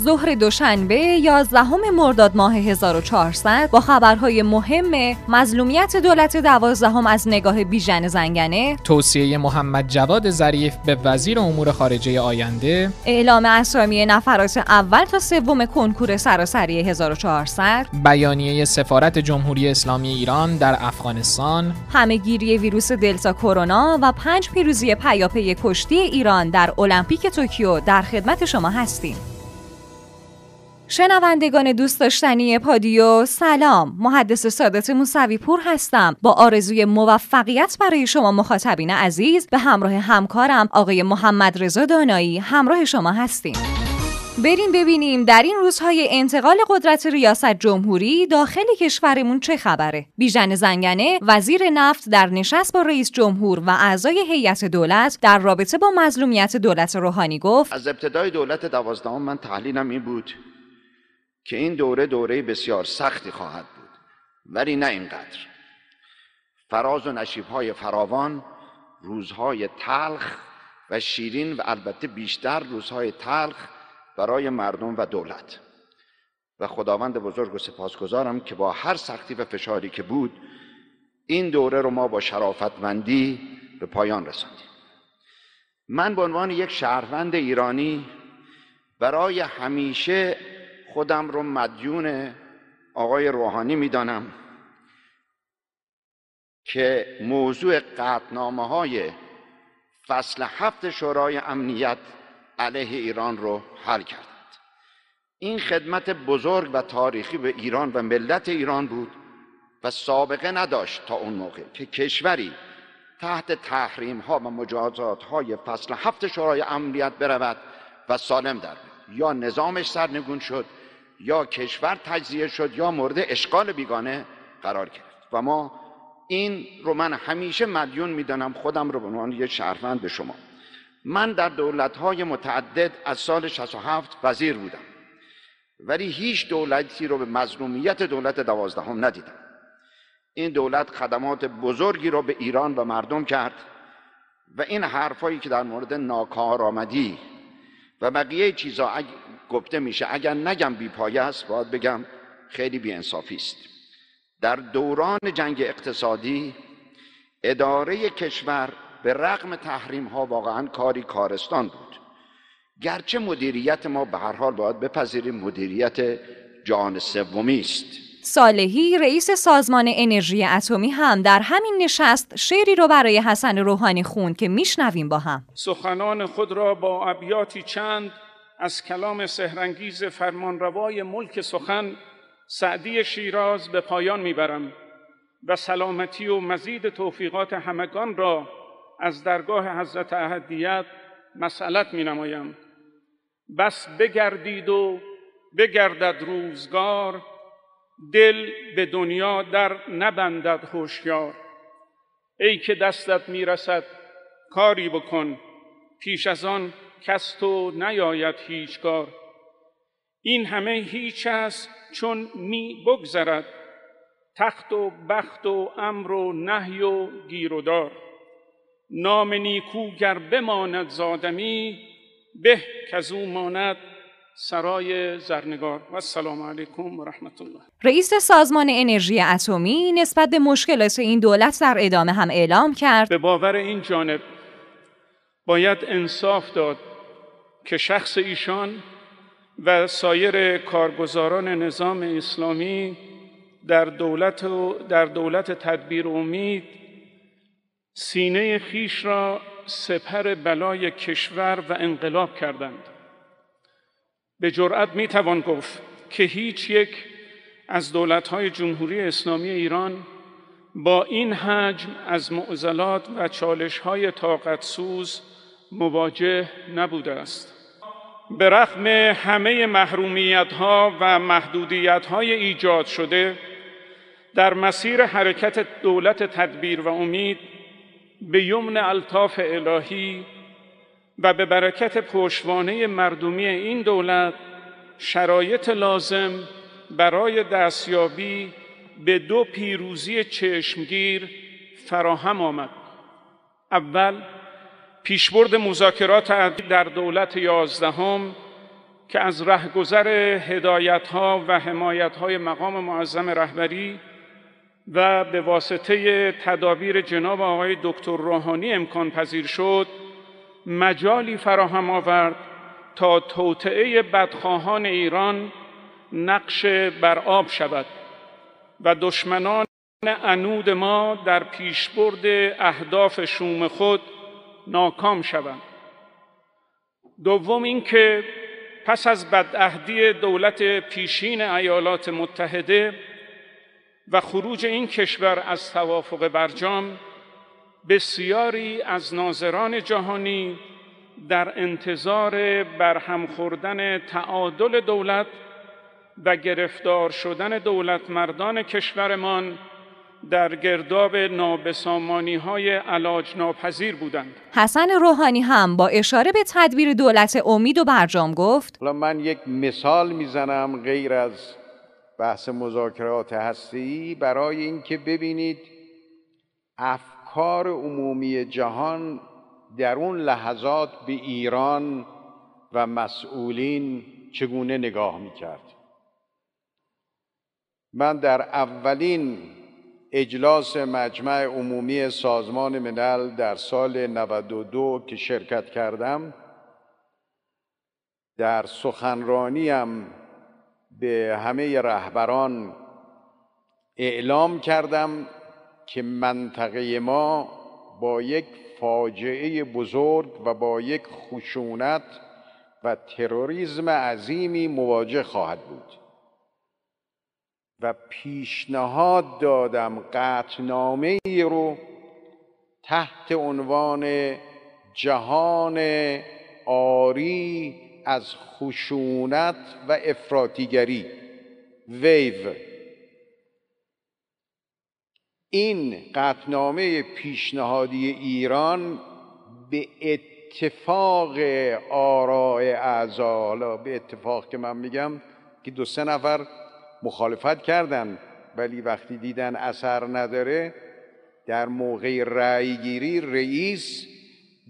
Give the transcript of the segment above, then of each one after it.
ظهر دوشنبه 11 مرداد ماه 1400 با خبرهای مهم مظلومیت دولت دوازدهم از نگاه بیژن زنگنه. توصیه محمد جواد ظریف به وزیر امور خارجه آینده. اعلام اسامی نفرات اول تا سوم کنکور سراسری 1400 بیانیه سفارت جمهوری اسلامی ایران در افغانستان. همهگیری ویروس دلتا کرونا و پنج پیروزی پیاپی کشتی ایران در المپیک توکیو در خدمت شما هستیم. شنوندگان دوست داشتنی پادیو سلام. محدث سادات موسوی پور هستم. با آرزوی موفقیت برای شما مخاطبین عزیز به همراه همکارم آقای محمد رضا دانایی همراه شما هستیم. بریم ببینیم در این روزهای انتقال قدرت ریاست جمهوری داخل کشورمون چه خبره. بیژن زنگنه وزیر نفت در نشست با رئیس جمهور و اعضای هیئت دولت در رابطه با مظلومیت دولت روحانی گفت از ابتدای دولت دوازدهم من تحلیلم این بود. که این دوره دوره بسیار سختی خواهد بود. ولی نه اینقدر. فراز و نشیبهای فراوان روزهای تلخ و شیرین و البته بیشتر روزهای تلخ برای مردم و دولت. و خداوند بزرگ و سپاسگزارم که با هر سختی و فشاری که بود این دوره رو ما با شرافتمندی به پایان رساندیم. من به عنوان یک شهروند ایرانی برای همیشه خودم رو مدیون آقای روحانی می‌دانم که موضوع قطنامه های فصل هفت شورای امنیت علیه ایران رو حل کردند این خدمت بزرگ و تاریخی به ایران و ملت ایران بود و سابقه نداشت تا اون موقع که کشوری تحت تحریم ها و مجازات های فصل هفت شورای امنیت برود و سالم در یا نظامش سرنگون شد یا کشور تجزیه شد یا مورد اشغال بیگانه قرار گرفت. و ما این رو من همیشه مدیون می‌دانم خودم رو به عنوان یک شهروند به شما. من در دولت‌های متعدد از سال 67 وزیر بودم. ولی هیچ دولتی رو به مظلومیت دولت دوازدهم ندیدم. این دولت خدمات بزرگی رو به ایران و مردم کرد و این حرفایی که در مورد ناکارآمدی و بقیه چیزا گفته میشه اگر نگم بیپایه است باید بگم خیلی بیانصافی است. در دوران جنگ اقتصادی اداره کشور به رغم تحریم ها واقعا کاری کارستان بود. گرچه مدیریت ما به هر حال باید بپذیریم مدیریت جان سومی است. صالحی رئیس سازمان انرژی اتمی هم در همین نشست شعری رو برای حسن روحانی خوند که میشنویم با هم. سخنان خود را با ابیاتی چند از کلام سهرنگیز فرمانروای ملک سخن سعدی شیراز به پایان می‌برم و سلامتی و مزید توفیقات همگان را از درگاه حضرت احدیت مسئلت می نمایم بس بگردید و بگردد روزگار دل به دنیا در نبندد هوشیار. ای که دستت می‌رسد کاری بکن پیش از آن کس تو نیاید هیچگاه. این همه هیچ است چون می بگذرد. تخت و بخت و امر و نهی و گیر و دار. نام نیکو گر بماند زادمی به کزو ماند سرای زرنگار. و السلام علیکم و رحمت الله رئیس سازمان انرژی اتمی نسبت به مشکلات این دولت در ادامه هم اعلام کرد. به باور این جانب باید انصاف داد. که شخص ایشان و سایر کارگزاران نظام اسلامی در دولت, و در دولت تدبیر امید سینه خیش را سپر بلای کشور و انقلاب کردند. به جرأت می توان گفت که هیچ یک از دولت‌های جمهوری اسلامی ایران با این حجم از معضلات و چالش‌های طاقت سوز مواجه نبوده است. به رغم همه محرومیت ها و محدودیت های ایجاد شده در مسیر حرکت دولت تدبیر و امید به یمن الطاف الهی و به برکت پشتوانه مردمی این دولت شرایط لازم برای دستیابی به دو پیروزی چشمگیر فراهم آمد. اول پیشبرد مذاکرات در دولت یازدهم که از رهگذر هدایت ها و حمایت های مقام معظم رهبری و به واسطه تدابیر جناب آقای دکتر روحانی امکان پذیر شد مجالی فراهم آورد تا توطعه بدخواهان ایران نقش بر آب شود و دشمنان انود ما در پیشبرد اهداف شوم خود ناکام شوند. دوم اینکه پس از بدعهدی دولت پیشین ایالات متحده و خروج این کشور از توافق برجام بسیاری از ناظران جهانی در انتظار برهم خوردن تعادل دولت و گرفتار شدن دولت مردان کشورمان در گرداب نابسامانی های علاج ناپذیر بودند. حسن روحانی هم با اشاره به تدبیر دولت امید و برجام گفت حالا من یک مثال می‌زنم غیر از بحث مذاکرات هستی برای اینکه ببینید افکار عمومی جهان در اون لحظات به ایران و مسئولین چگونه نگاه می‌کرد. من در اولین اجلاس مجمع عمومی سازمان ملل در سال 92 که شرکت کردم در سخنرانیم به همه رهبران اعلام کردم که منطقه ما با یک فاجعه بزرگ و با یک خشونت و تروریسم عظیمی مواجه خواهد بود. و پیشنهاد دادم قطنامه ای رو تحت عنوان جهان آری از خشونت و افراتیگری ویو. این قطنامه پیشنهادی ایران به اتفاق آراء اعضا به اتفاق که من میگم که دو سه نفر مخالفت کردن ولی وقتی دیدن اثر نداره در موقع رأی گیری رئیس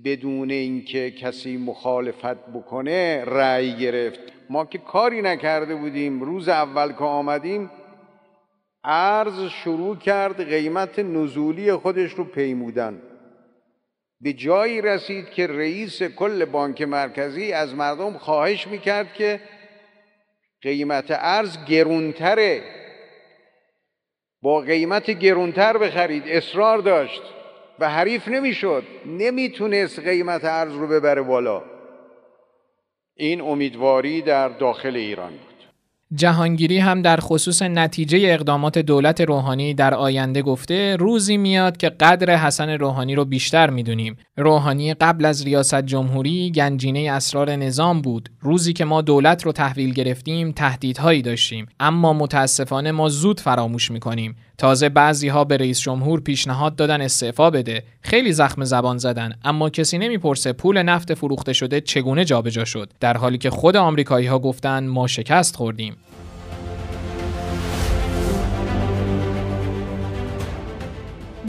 بدون اینکه کسی مخالفت بکنه رأی گرفت. ما که کاری نکرده بودیم روز اول که آمدیم ارز شروع کرد قیمت نزولی خودش رو پیمودن. به جایی رسید که رئیس کل بانک مرکزی از مردم خواهش می‌کرد که قیمت ارز گرونتره. با قیمت گرونتر بخرید. اصرار داشت و حریف نمی‌شد. نمی‌تونست قیمت ارز رو ببره بالا. این امیدواری در داخل ایران جهانگیری هم در خصوص نتیجه اقدامات دولت روحانی در آینده گفته روزی میاد که قدر حسن روحانی رو بیشتر می‌دونیم. روحانی قبل از ریاست جمهوری گنجینه اسرار نظام بود. روزی که ما دولت رو تحویل گرفتیم تهدیدهایی داشتیم اما متاسفانه ما زود فراموش می‌کنیم. تازه بعضی ها به رئیس جمهور پیشنهاد دادن استعفا بده خیلی زخم زبان زدن اما کسی نمی‌پرسه پول نفت فروخته شده چگونه جابجا شد در حالی که خود آمریکایی ها گفتن ما شکست خوردیم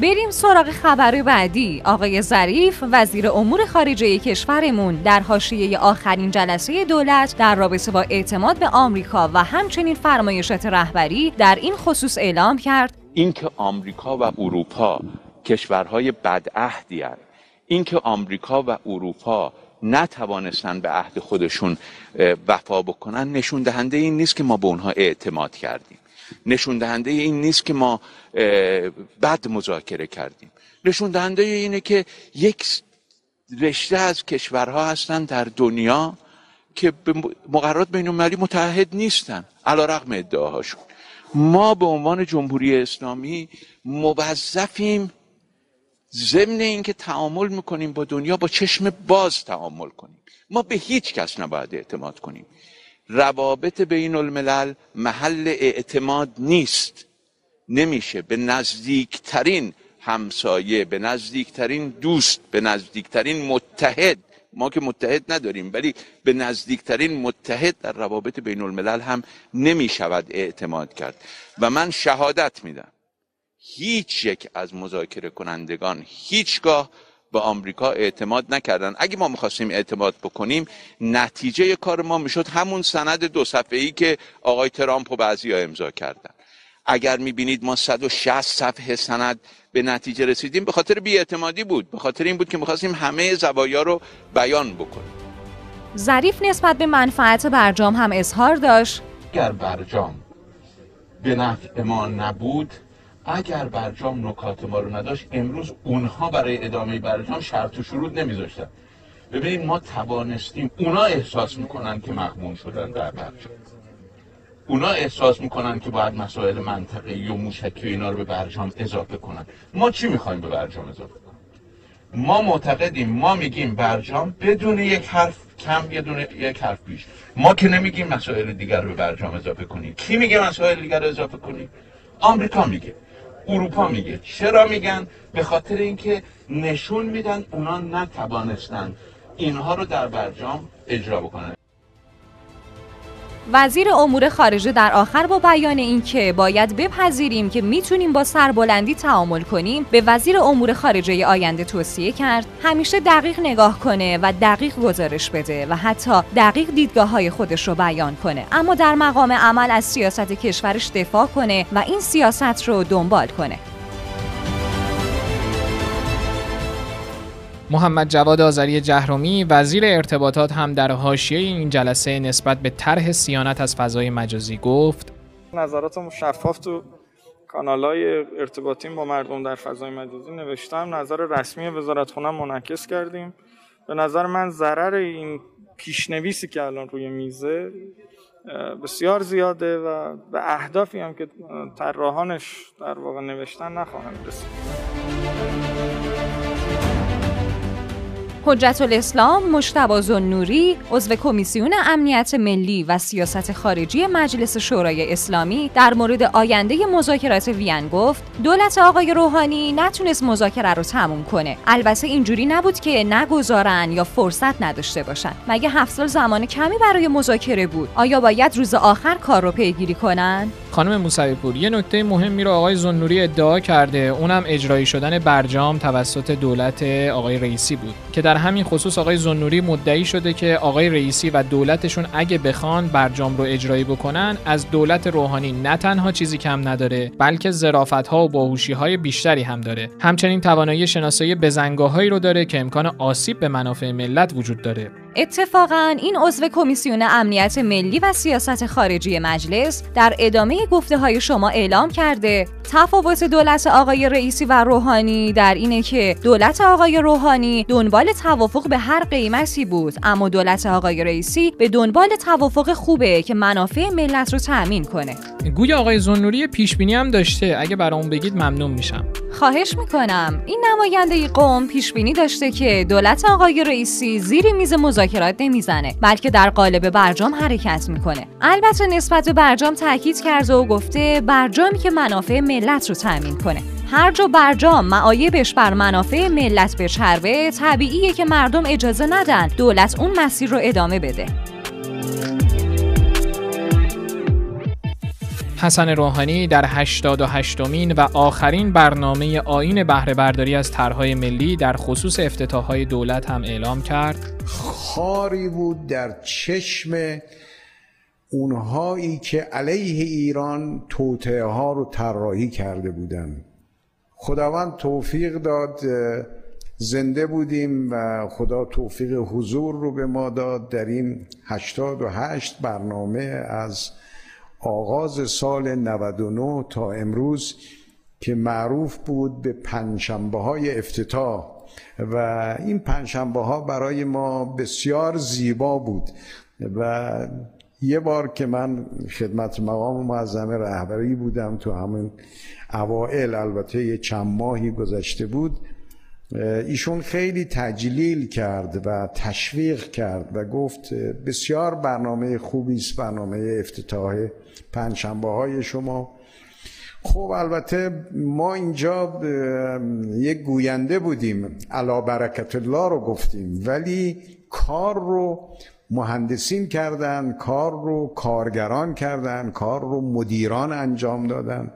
بریم سراغ خبر بعدی. آقای ظریف وزیر امور خارجه کشورمون در حاشیه آخرین جلسه دولت در رابطه با اعتماد به آمریکا و همچنین فرمایشات رهبری در این خصوص اعلام کرد. اینکه آمریکا و اروپا کشورهای بدعهدی اینکه آمریکا و اروپا نتوانستن به عهد خودشون وفا بکنن نشون دهنده این نیست که ما به اونها اعتماد کردیم. نشون دهنده این نیست که ما بد مذاکره کردیم. نشون دهنده اینه که یک رشته از کشورها هستن در دنیا که به مقررات بین المللی متحد نیستن علا رقم ادعاهاشون. ما به عنوان جمهوری اسلامی موظفیم ضمن اینکه تعامل می‌کنیم با دنیا با چشم باز تعامل کنیم. ما به هیچ کس نباید اعتماد کنیم. روابط بین الملل محل اعتماد نیست. نمیشه به نزدیکترین همسایه به نزدیکترین دوست به نزدیکترین متحد ما که متحد نداریم ولی به نزدیکترین متحد در روابط بین الملل هم نمی شود اعتماد کرد. و من شهادت میدم هیچ یک از مذاکره کنندگان هیچگاه به آمریکا اعتماد نکردن. اگه ما می‌خواستیم اعتماد بکنیم نتیجه کار ما می‌شد همون سند دو صفحه ای که آقای ترامپ و بعضی ها امضا کردن. اگر می‌بینید ما 160 صفحه سند به نتیجه رسیدیم به خاطر بیاعتمادی بود. به خاطر این بود که می‌خواستیم همه زوایا رو بیان بکنیم. ظریف نسبت به منفعت برجام هم اظهار داشت. اگر برجام به نفع ما نبود اگر برجام نکات ما رو نداشت امروز اونها برای ادامه برجام شرط و شروط نمیذاشتن. ببینید ما توانستیم اونا احساس می‌کنن که مغمون شدن در برجام. اونا احساس می‌کنن که باید مسائل منطقی و موشکی اینا رو به برجام اضافه کنن. ما چی می‌خوایم به برجام اضافه کنیم؟ ما معتقدیم ما میگیم برجام بدون یک حرف کم یه دونه یک حرف بیش. ما که نمیگیم مسائل دیگر رو به برجام اضافه کنیم. کی میگه مسائل دیگر رو اضافه کنیم؟ آمریکا میگه. اروپا میگه. چرا میگن؟ به خاطر اینکه نشون میدن اونا نتوانستن اینها رو در برجام اجرا بکنن. وزیر امور خارجه در آخر با بیان اینکه باید بپذیریم که می‌تونیم با سربلندی تعامل کنیم به وزیر امور خارجه آینده توصیه کرد. همیشه دقیق نگاه کنه و دقیق گزارش بده و حتی دقیق دیدگاه های خودش رو بیان کنه. اما در مقام عمل از سیاست کشورش دفاع کنه و این سیاست رو دنبال کنه. محمد جواد آذری جهرومی وزیر ارتباطات هم در حاشیه این جلسه نسبت به طرح سیانت از فضای مجازی گفت. نظرات شفاف تو کانال های ارتباطی با مردم در فضای مجازی نوشتم. نظر رسمی وزارت خونه منعکس کردیم. به نظر من ضرر این پیشنویسی که الان روی میزه بسیار زیاده و به اهدافی هم که طراحانش در واقع نوشتن نخواهند رسید. حجت الاسلام مشتبا نوری عضو کمیسیون امنیت ملی و سیاست خارجی مجلس شورای اسلامی در مورد آینده مذاکرات وین گفت دولت آقای روحانی نتونست مذاکره رو تموم کنه. البته اینجوری نبود که نگذارن یا فرصت نداشته باشن. مگه هفت سال زمان کمی برای مذاکره بود؟ آیا باید روز آخر کار رو پیگیری کنن؟ خانم موسوی پور یه نکته مهمی رو آقای زنوری ادعا کرده. اونم اجرایی شدن برجام توسط دولت آقای رئیسی بود. که در همین خصوص آقای زنوری مدعی شده که آقای رئیسی و دولتشون اگه بخوان برجام رو اجرایی بکنن از دولت روحانی نه تنها چیزی کم نداره بلکه ظرافت ها و باهوشی های بیشتری هم داره. همچنین توانایی شناسایی بزنگاهایی رو داره که امکان آسیب به منافع ملت وجود داره. اتفاقا این عضو کمیسیون امنیت ملی و سیاست خارجی مجلس در ادامه گفته های شما اعلام کرده. تفاوت دولت آقای رئیسی و روحانی در اینه که دولت آقای روحانی دنبال توافق به هر قیمتی بود اما دولت آقای رئیسی به دنبال توافق خوبه که منافع ملت رو تأمین کنه. گویا آقای زنوری پیش بینی هم داشته. اگه برام بگید ممنون میشم. خواهش می‌کنم. این نماینده قوم پیش بینی داشته که دولت آقای رئیسی زیر میز مذاکرات نمی‌زنه بلکه در قالب برجام حرکت می‌کنه. البته نسبت به برجام تاکید کرده و گفته برجامی که منافع ملت رو تأمین کنه. هر جا برجام معایبش بر منافع ملت بچربه طبیعیه که مردم اجازه ندن دولت اون مسیر رو ادامه بده. حسن روحانی در 88 مین و آخرین برنامه آین بهره برداری از طرحهای ملی در خصوص افتتاحهای دولت هم اعلام کرد. خاری بود در چشم اونهایی که علیه ایران توطعه ها رو طراحی کرده بودند. خداوند توفیق داد زنده بودیم و خدا توفیق حضور رو به ما داد در این 88 برنامه از آغاز سال 99 تا امروز که معروف بود به پنجشنبه های افتتاح و این پنجشنبه ها برای ما بسیار زیبا بود و یه بار که من خدمت مقام معظم رهبری بودم تو همون اوائل البته یه چند ماهی گذشته بود ایشون خیلی تجلیل کرد و تشویق کرد و گفت بسیار برنامه خوبی است برنامه افتتاح پنجشنبه های شما. خب البته ما اینجا یک گوینده بودیم علا برکت الله رو گفتیم ولی کار رو مهندسین کردن کار رو کارگران کردن کار رو مدیران انجام دادن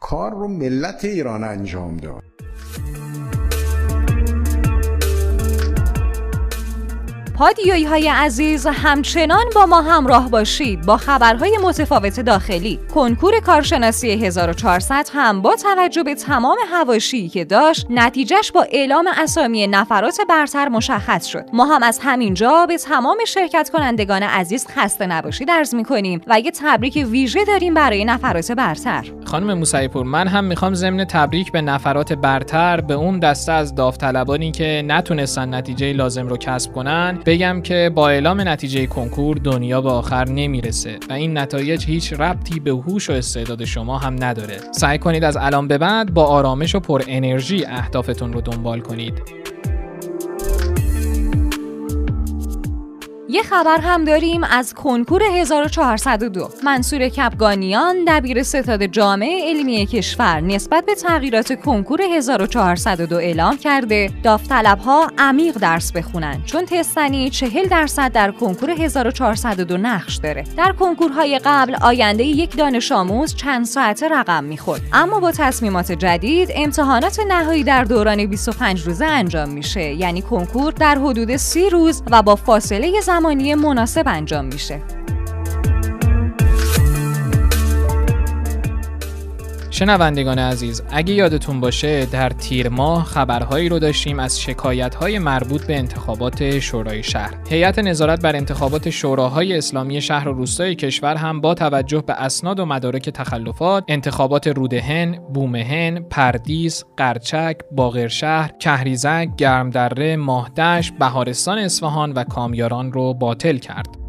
کار رو ملت ایران انجام داد. پادیوی های عزیز همچنان با ما همراه باشید با خبرهای متفاوت داخلی. کنکور کارشناسی 1400 هم با توجه به تمام هواشی که داشت نتیجهش با اعلام اسامی نفرات برتر مشخص شد. ما هم از همینجا به تمام شرکت کنندگان عزیز خسته نباشید درز می‌کنیم و یه تبریک ویژه داریم برای نفرات برتر. خانم موسعی پور من هم می‌خوام ضمن تبریک به نفرات برتر به اون دسته از داوطلبانی که نتونستن نتیجه لازم رو کسب کنن. بگم که با اعلام نتیجه کنکور دنیا به آخر نمی‌رسه و این نتایج هیچ ربطی به هوش و استعداد شما هم نداره. سعی کنید از الان به بعد با آرامش و پر انرژی اهدافتون رو دنبال کنید. یه خبر هم داریم از کنکور 1402 منصور کپگانیان دبیر ستاد جامعه علمی کشور نسبت به تغییرات کنکور 1402 اعلام کرده داوطلب ها عمیق درس بخونن چون تستنی 40 درصد در کنکور 1402 نقش داره. در کنکورهای قبل آینده یک دانش آموز چند ساعته رقم می‌خورد. اما با تصمیمات جدید امتحانات نهایی در دوران 25 روزه انجام میشه. یعنی کنکور در حدود 30 روز و با فاصله زمان زمانی مناسب انجام میشه. شنوندگان عزیز اگه یادتون باشه در تیر ماه خبرهایی رو داشتیم از شکایت‌های مربوط به انتخابات شورای شهر. هیئت نظارت بر انتخابات شوراهای اسلامی شهر و روستای کشور هم با توجه به اسناد و مدارک تخلفات انتخابات رودهن، بومهن، پردیس، قرچک، باغرشهر، کهریزک، گرمدره، ماهدش، بهارستان اصفهان و کامیاران رو باطل کرد.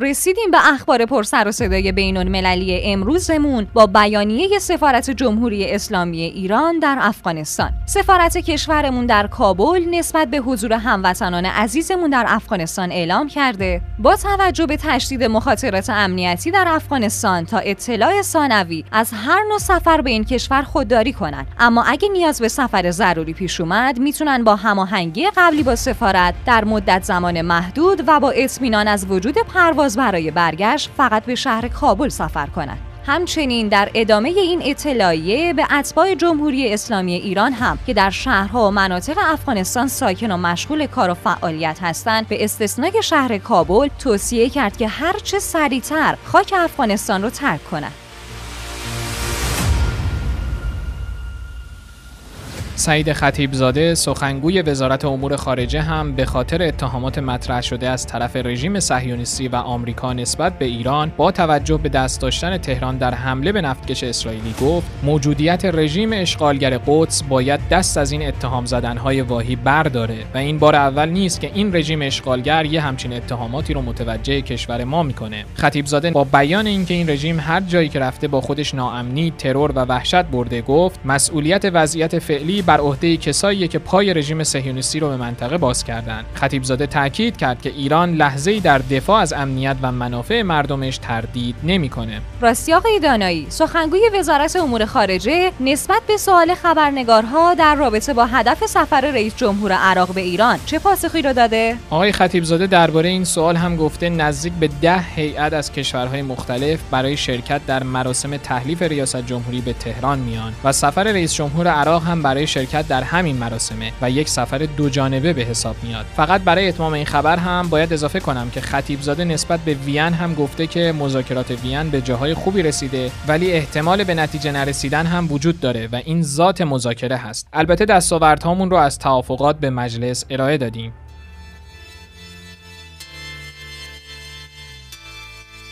رسیدیم به اخبار پر سر و صدای بین المللی امروزمون با بیانیه سفارت جمهوری اسلامی ایران در افغانستان. سفارت کشورمون در کابل نسبت به حضور هموطنان عزیزمون در افغانستان اعلام کرده با توجه به تشدید مخاطرات امنیتی در افغانستان تا اطلاع ثانوی از هر نوع سفر به این کشور خودداری کنند اما اگه نیاز به سفر ضروری پیش اومد می‌تونن با هماهنگی قبلی با سفارت در مدت زمان محدود و با اطمینان از وجود پرواز برای برگشت فقط به شهر کابل سفر کند. همچنین در ادامه این اطلاعیه به اتباع جمهوری اسلامی ایران هم که در شهرها و مناطق افغانستان ساکن و مشغول کار و فعالیت هستند به استثنای شهر کابل توصیه کرد که هرچه سریعتر خاک افغانستان را ترک کنند. سعید خطیبزاده سخنگوی وزارت امور خارجه هم به خاطر اتهامات مطرح شده از طرف رژیم صهیونیستی و آمریکا نسبت به ایران با توجه به دست داشتن تهران در حمله به نفتکش اسرائیلی گفت موجودیت رژیم اشغالگر قدس باید دست از این اتهام زدنهای واهی برداره و این بار اول نیست که این رژیم اشغالگر یه همچین اتهاماتی رو متوجه کشور ما می‌کنه. خطیبزاده با بیان اینکه این رژیم هر جایی که رفته با خودش ناامنی ترور و وحشت برده گفت مسئولیت وضعیت فعلی بر عهده کسایی که پای رژیم صهیونیستی رو به منطقه باز کردند. خطیبزاده تاکید کرد که ایران لحظه‌ای در دفاع از امنیت و منافع مردمش تردید نمی‌کنه. راستی آقای دانایی، سخنگوی وزارت امور خارجه نسبت به سوال خبرنگارها در رابطه با هدف سفر رئیس جمهور عراق به ایران چه پاسخی را داده؟ آقای خطیبزاده درباره این سوال هم گفته نزدیک به ده هیئت از کشورهای مختلف برای شرکت در مراسم تحلیف ریاست جمهوری به تهران میان و سفر رئیس جمهور عراق هم برای شرکت در همین مراسمه و یک سفر دو جانبه به حساب میاد. فقط برای اتمام این خبر هم باید اضافه کنم که خطیب زاده نسبت به وین هم گفته که مذاکرات وین به جاهای خوبی رسیده ولی احتمال به نتیجه نرسیدن هم وجود داره و این ذات مذاکره هست. البته دستاوردهامون رو از توافقات به مجلس ارائه دادیم.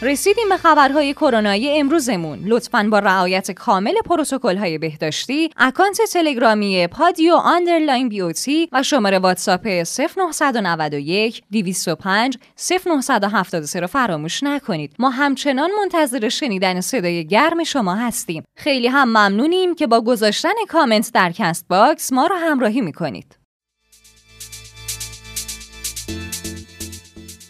رسیدیم به خبرهای کرونایی امروزمون. لطفا با رعایت پروتکل های بهداشتی اکانت تلگرامی پادیو underline beauty و شماره واتساپ 0991 205 0973 رو فراموش نکنید. ما همچنان منتظر شنیدن صدای گرم شما هستیم. خیلی هم ممنونیم که با گذاشتن کامنت در Castbox ما رو همراهی می‌کنید.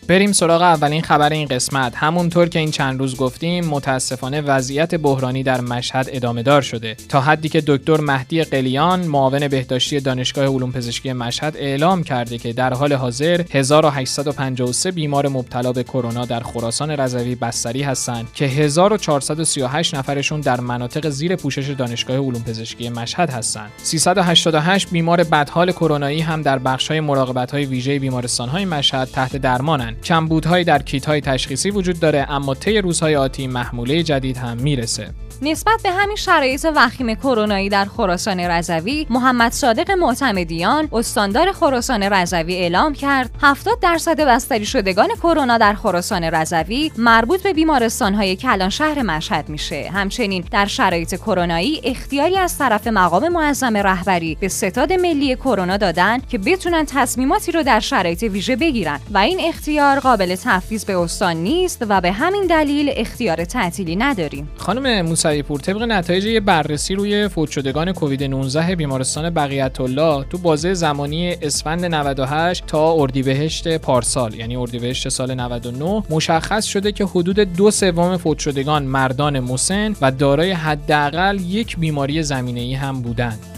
بریم سراغ اولین خبر این قسمت. همونطور که این چند روز گفتیم متاسفانه وضعیت بحرانی در مشهد ادامه دار شده. تا حدی که دکتر مهدی قلیان معاون بهداشتی دانشگاه علوم پزشکی مشهد اعلام کرده که در حال حاضر 1853 بیمار مبتلا به کرونا در خراسان رضوی بستری هستند که 1438 نفرشون در مناطق زیر پوشش دانشگاه علوم پزشکی مشهد هستند. 388 بیمار بدحال کرونایی هم در بخش‌های مراقبت‌های ویژه بیمارستان‌های مشهد تحت درمانند. کمبودهایی در کیت‌های تشخیصی وجود داره اما طی روزهای آتی محموله جدید هم می‌رسه. نسبت به همین شرایط وخیم کرونایی در خراسان رضوی محمد صادق معتمدیان استاندار خراسان رضوی اعلام کرد 70 درصد بستری شدگان کرونا در خراسان رضوی مربوط به بیمارستان‌های کلان شهر مشهد میشه. همچنین در شرایط کرونایی اختیاری از طرف مقام معظم رهبری به ستاد ملی کرونا دادن که بتونن تصمیماتی رو در شرایط ویژه بگیرن و این اختیار قابل تفویض به استان نیست و به همین دلیل اختیار تعطیلی نداریم. خانم موسوی پور طبق نتایج یه بررسی روی فوت شدگان کووید 19 بیمارستان بقیت الله تو بازه زمانی اسفند 98 تا اردیبهشت پارسال یعنی اردیبهشت سال 99 مشخص شده که حدود دو سوم فوت شدگان مردان مسن و دارای حداقل یک بیماری زمینه‌ای هم بودند.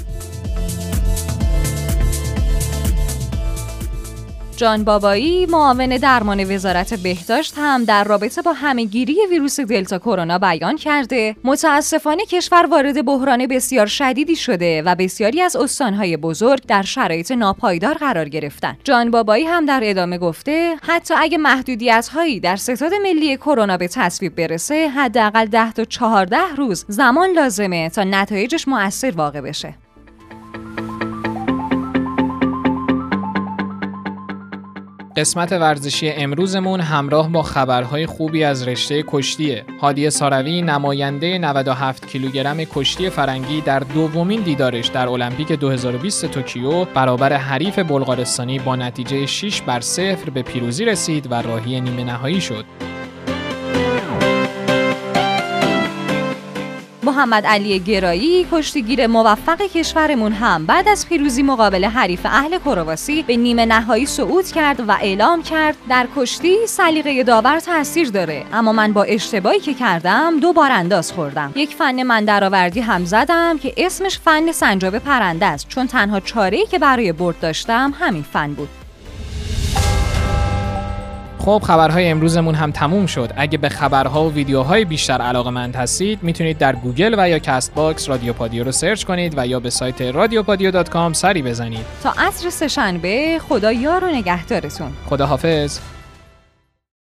جان بابایی معاون درمان وزارت بهداشت هم در رابطه با همهگیری ویروس دلتا کرونا بیان کرده. متاسفانه کشور وارد بحران بسیار شدیدی شده و بسیاری از استانهای بزرگ در شرایط ناپایدار قرار گرفتن. جان بابایی هم در ادامه گفته حتی اگه محدودیت هایی در ستاد ملی کرونا به تصویب برسه حداقل 10 تا 14 روز زمان لازمه تا نتایجش مؤثر واقع بشه. قسمت ورزشی امروزمون همراه با خبرهای خوبی از رشته کشتیه. هادی ساروی نماینده 97 کیلوگرم کشتی فرنگی در دومین دیدارش در المپیک 2020 توکیو برابر حریف بلغارستانی با نتیجه 6 بر 0 به پیروزی رسید و راهی نیمه نهایی شد. محمد علی گرایی کشتیگیر موفق کشورمون هم بعد از پیروزی مقابل حریف اهل کرواسی به نیمه نهایی صعود کرد و اعلام کرد در کشتی سلیقه داور تاثیر داره. اما من با اشتباهی که کردم دو بارانداز خوردم. یک فن من درآوردی هم زدم که اسمش فن سنجاب پرنده است. چون تنها چاره‌ای که برای برد داشتم همین فن بود. خب خبرهای امروزمون هم تموم شد. اگه به خبرها و ویدیوهای بیشتر علاقه مند هستید می‌تونید در گوگل و یا Castbox رادیو پادیو رو search کنید و یا به سایت رادیوپادیو .com سری بزنید. تا عصر سهشنبه خدا یار و نگهدارتون. خدا حافظ